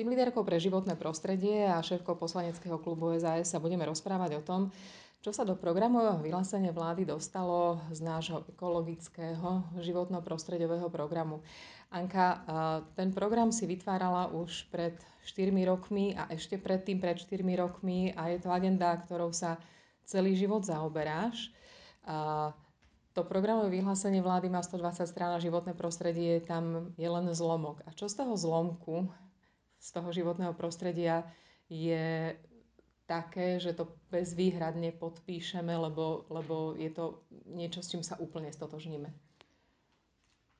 tým líderkou pre životné prostredie a šéfkou poslaneckého klubu SAS sa budeme rozprávať o tom, čo sa do programového vyhlásenia vlády dostalo z nášho ekologického životno-prostredového programu. Anka, ten program si vytvárala už pred 4 rokmi a ešte predtým pred 4 rokmi a je to agenda, ktorou sa celý život zaoberáš. To programové vyhlásenie vlády má 120 strán a životné prostredie tam je len zlomok. A čo z toho zlomku, z toho životného prostredia je také, že to bezvýhradne podpíšeme, lebo, lebo je to niečo, s čím sa úplne stotožníme.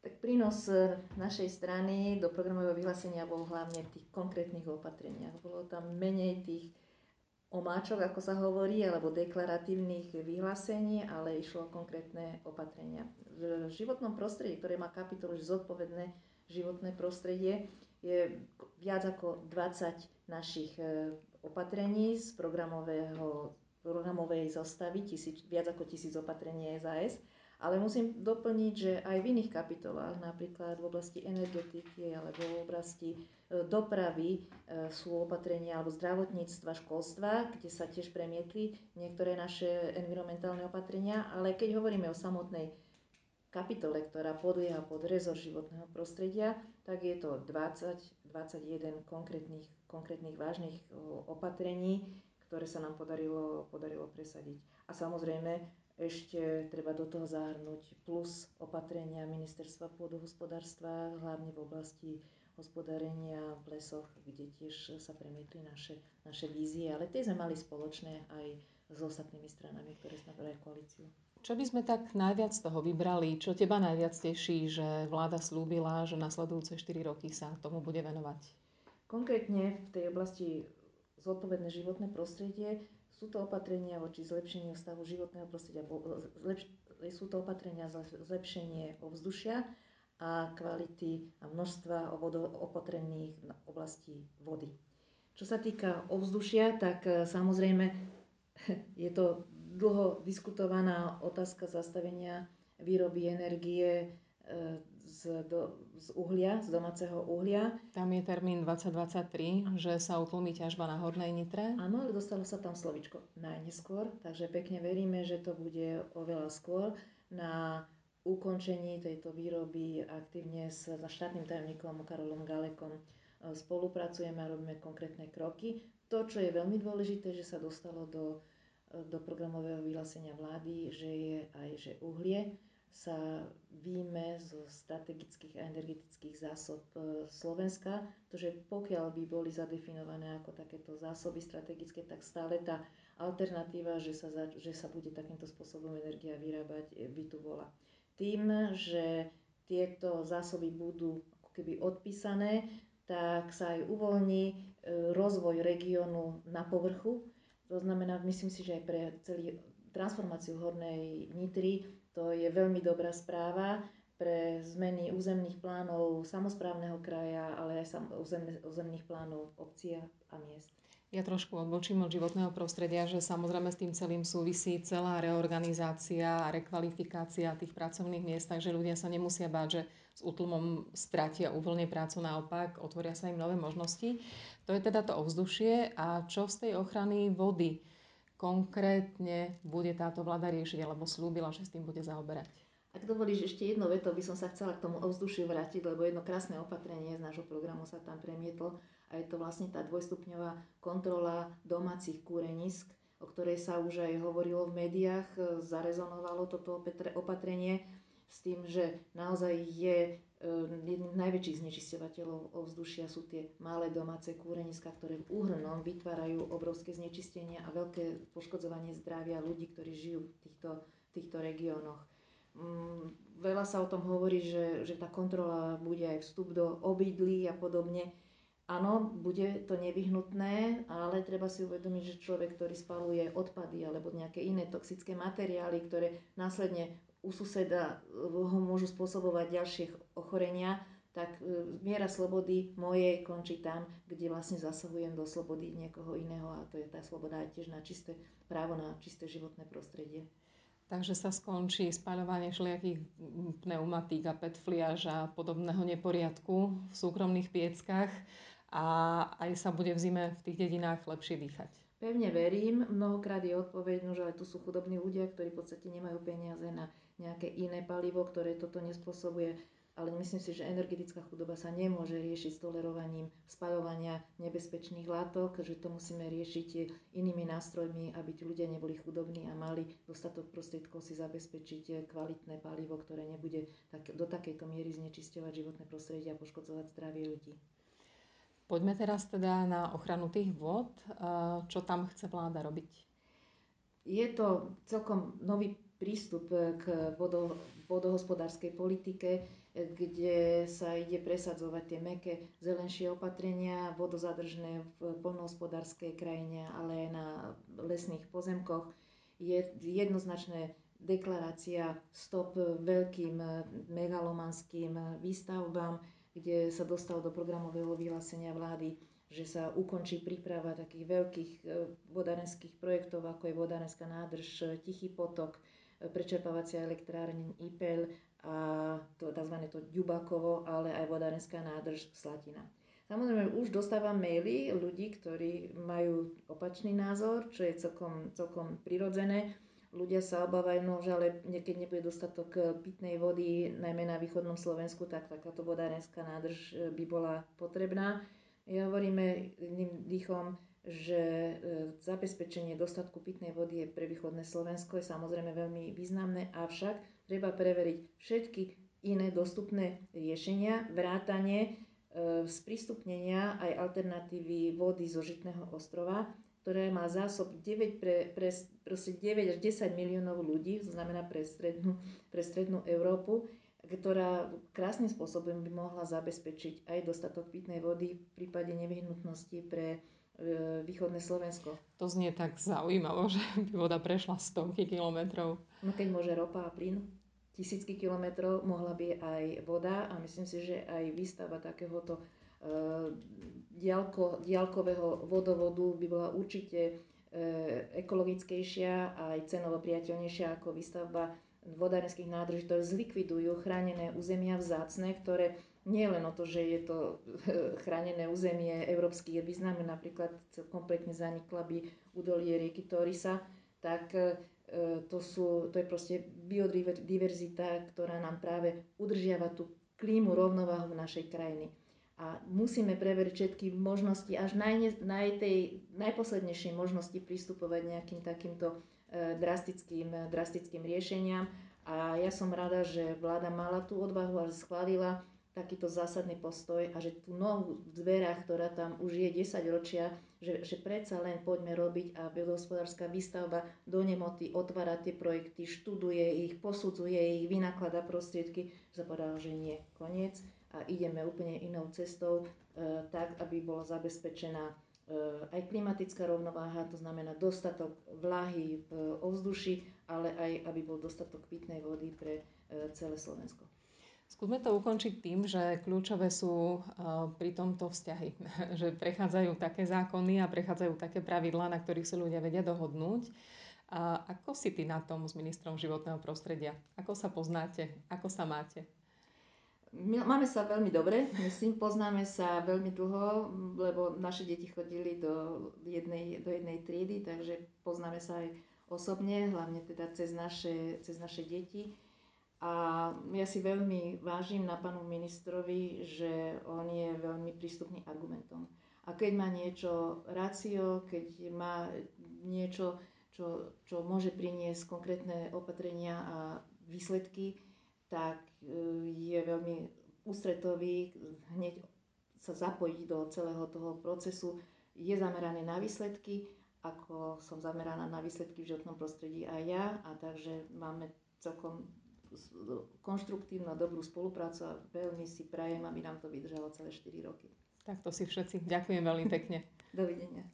Tak prínos e, našej strany do programového vyhlásenia bol hlavne v tých konkrétnych opatreniach. Bolo tam menej tých omáčok, ako sa hovorí, alebo deklaratívnych vyhlásení, ale išlo o konkrétne opatrenia. V životnom prostredí, ktoré má kapitolu zodpovedné životné prostredie, je viac ako 20 našich e, opatrení z programového, programovej zostavy, tisíc, viac ako tisíc opatrení SAS. Ale musím doplniť, že aj v iných kapitolách, napríklad v oblasti energetiky alebo v oblasti e, dopravy e, sú opatrenia alebo zdravotníctva, školstva, kde sa tiež premietli niektoré naše environmentálne opatrenia. Ale keď hovoríme o samotnej kapitole, ktorá podlieha pod rezor životného prostredia, tak je to 20-21 konkrétnych konkrétnych vážnych opatrení, ktoré sa nám podarilo, podarilo presadiť. A samozrejme ešte treba do toho zahrnúť plus opatrenia Ministerstva pôdohospodárstva, hlavne v oblasti hospodárenia v lesoch, kde tiež sa premietli naše, naše vízie, ale tie sme mali spoločné aj s ostatnými stranami, ktoré sme brali koalíciu. Čo by sme tak najviac z toho vybrali? Čo teba najviac teší, že vláda slúbila, že nasledujúce 4 roky sa tomu bude venovať? Konkrétne v tej oblasti zodpovedné životné prostredie sú to opatrenia voči zlepšeniu stavu životného prostredia, zlepš- sú to opatrenia za zlepšenie ovzdušia a kvality a množstva opatrených v oblasti vody. Čo sa týka ovzdušia, tak samozrejme je to dlho diskutovaná otázka zastavenia výroby energie e, z, do, z uhlia, z domáceho uhlia. Tam je termín 2023, že sa utlmí ťažba na Hornej Nitre. Áno, ale dostalo sa tam slovičko najneskôr, takže pekne veríme, že to bude oveľa skôr na ukončení tejto výroby aktívne s štátnym tajomníkom Karolom Galekom e, spolupracujeme a robíme konkrétne kroky. To, čo je veľmi dôležité, že sa dostalo do, do programového vyhlásenia vlády, že je aj že uhlie sa výjme zo strategických a energetických zásob e, Slovenska, pretože pokiaľ by boli zadefinované ako takéto zásoby strategické, tak stále tá alternatíva, že sa, za, že sa bude takýmto spôsobom energia vyrábať, e, by tu bola. Tým, že tieto zásoby budú ako keby odpísané, tak sa aj uvoľní e, rozvoj regiónu na povrchu. To znamená, myslím si, že aj pre celý transformáciu Hornej Nitry to je veľmi dobrá správa pre zmeny územných plánov samozprávneho kraja, ale aj územných plánov obcí a miest. Ja trošku odbočím od životného prostredia, že samozrejme s tým celým súvisí celá reorganizácia a rekvalifikácia tých pracovných miest, takže ľudia sa nemusia báť, že s útlmom stratia úplne prácu, naopak otvoria sa im nové možnosti. To je teda to ovzdušie a čo z tej ochrany vody? konkrétne bude táto vláda riešiť, alebo slúbila, že s tým bude zaoberať? Ak dovolíš ešte jedno veto, by som sa chcela k tomu ovzdušiu vrátiť, lebo jedno krásne opatrenie z nášho programu sa tam premietlo a je to vlastne tá dvojstupňová kontrola domácich kúrenisk, o ktorej sa už aj hovorilo v médiách, zarezonovalo toto opatrenie s tým, že naozaj je Ehm, jedným z najväčších znečisťovateľov ovzdušia sú tie malé domáce kúreniska, ktoré v úhrnom vytvárajú obrovské znečistenie a veľké poškodzovanie zdravia ľudí, ktorí žijú v týchto, týchto regiónoch. Mm, veľa sa o tom hovorí, že, že tá kontrola bude aj vstup do obydlí a podobne. Áno, bude to nevyhnutné, ale treba si uvedomiť, že človek, ktorý spaluje odpady alebo nejaké iné toxické materiály, ktoré následne u suseda eh, ho môžu spôsobovať ďalšie ochorenia, tak eh, miera slobody mojej končí tam, kde vlastne zasahujem do slobody niekoho iného a to je tá sloboda aj tiež na čisté právo na čisté životné prostredie. Takže sa skončí spaľovanie všelijakých pneumatík a petfliaž a podobného neporiadku v súkromných pieckách a aj sa bude v zime v tých dedinách lepšie dýchať. Pevne verím, mnohokrát je odpoveď, že ale tu sú chudobní ľudia, ktorí v podstate nemajú peniaze na nejaké iné palivo, ktoré toto nespôsobuje ale myslím si, že energetická chudoba sa nemôže riešiť s tolerovaním spaľovania nebezpečných látok, že to musíme riešiť inými nástrojmi, aby tí ľudia neboli chudobní a mali dostatok prostriedkov si zabezpečiť kvalitné palivo, ktoré nebude do takejto miery znečisťovať životné prostredie a poškodzovať zdravie ľudí. Poďme teraz teda na ochranu tých vod. Čo tam chce vláda robiť? Je to celkom nový prístup k vodohospodárskej politike kde sa ide presadzovať tie meké zelenšie opatrenia, vodozadržné v polnohospodárskej krajine, ale aj na lesných pozemkoch. Je jednoznačné deklarácia stop veľkým megalomanským výstavbám, kde sa dostalo do programového vyhlásenia vlády, že sa ukončí príprava takých veľkých e, vodárenských projektov, ako je vodárenská nádrž Tichý potok, prečerpávacia elektrárne IPEL a to tzv. to Ďubakovo, ale aj vodárenská nádrž Slatina. Samozrejme, už dostávam maily ľudí, ktorí majú opačný názor, čo je celkom, celkom prirodzené. Ľudia sa obávajú, no, že ale keď nebude dostatok eh, pitnej vody, najmä na východnom Slovensku, tak takáto vodárenská nádrž eh, by bola potrebná. Ja hovoríme iným dýchom, že eh, zabezpečenie dostatku pitnej vody je pre východné Slovensko je samozrejme veľmi významné, avšak treba preveriť všetky iné dostupné riešenia, vrátanie e, sprístupnenia aj alternatívy vody zo Žitného ostrova, ktoré má zásob 9, pre, pre, 9 až 10 miliónov ľudí, to znamená pre strednú, pre strednú Európu, ktorá krásnym spôsobom by mohla zabezpečiť aj dostatok pitnej vody v prípade nevyhnutnosti pre e, východné Slovensko. To znie tak zaujímavo, že by voda prešla stovky kilometrov. No keď môže ropa a plyn tisícky kilometrov, mohla by aj voda a myslím si, že aj výstava takéhoto diálko, diálkového vodovodu by bola určite uh, ekologickejšia a aj cenovo priateľnejšia ako výstavba vodárenských nádrží, ktoré zlikvidujú chránené územia vzácne, ktoré nie len o to, že je to chránené územie európsky je významné, napríklad kompletne zanikla by údolie rieky Torisa, tak to, sú, to je proste biodiverzita, ktorá nám práve udržiava tú klímu, rovnováhu našej krajiny. A musíme preveriť všetky možnosti, až naj, naj, tej najposlednejšej možnosti pristupovať nejakým takýmto e, drastickým, drastickým riešeniam. A ja som rada, že vláda mala tú odvahu a schválila takýto zásadný postoj a že tú novú v dverách, ktorá tam už je 10 ročia, že, že predsa len poďme robiť a vodohospodárska výstavba do nemoty otvára tie projekty, študuje ich, posudzuje ich, vynaklada prostriedky, zapovedala, že nie, koniec a ideme úplne inou cestou, e, tak, aby bola zabezpečená e, aj klimatická rovnováha, to znamená dostatok vlahy v ovzduši, ale aj aby bol dostatok pitnej vody pre e, celé Slovensko. Skúsme to ukončiť tým, že kľúčové sú pri tomto vzťahy, že prechádzajú také zákony a prechádzajú také pravidlá, na ktorých sa ľudia vedia dohodnúť. A ako si ty na tom s ministrom životného prostredia? Ako sa poznáte? Ako sa máte? Máme sa veľmi dobre, myslím, poznáme sa veľmi dlho, lebo naše deti chodili do jednej, do jednej triedy, takže poznáme sa aj osobne, hlavne teda cez naše, cez naše deti. A ja si veľmi vážim na panu ministrovi, že on je veľmi prístupný argumentom. A keď má niečo rácio, keď má niečo, čo, čo môže priniesť konkrétne opatrenia a výsledky, tak e, je veľmi ústretový, hneď sa zapojiť do celého toho procesu. Je zameraný na výsledky, ako som zameraná na výsledky v životnom prostredí aj ja, a takže máme celkom konštruktívnu a dobrú spoluprácu a veľmi si prajem, aby nám to vydržalo celé 4 roky. Tak to si všetci. Ďakujem veľmi pekne. Dovidenia.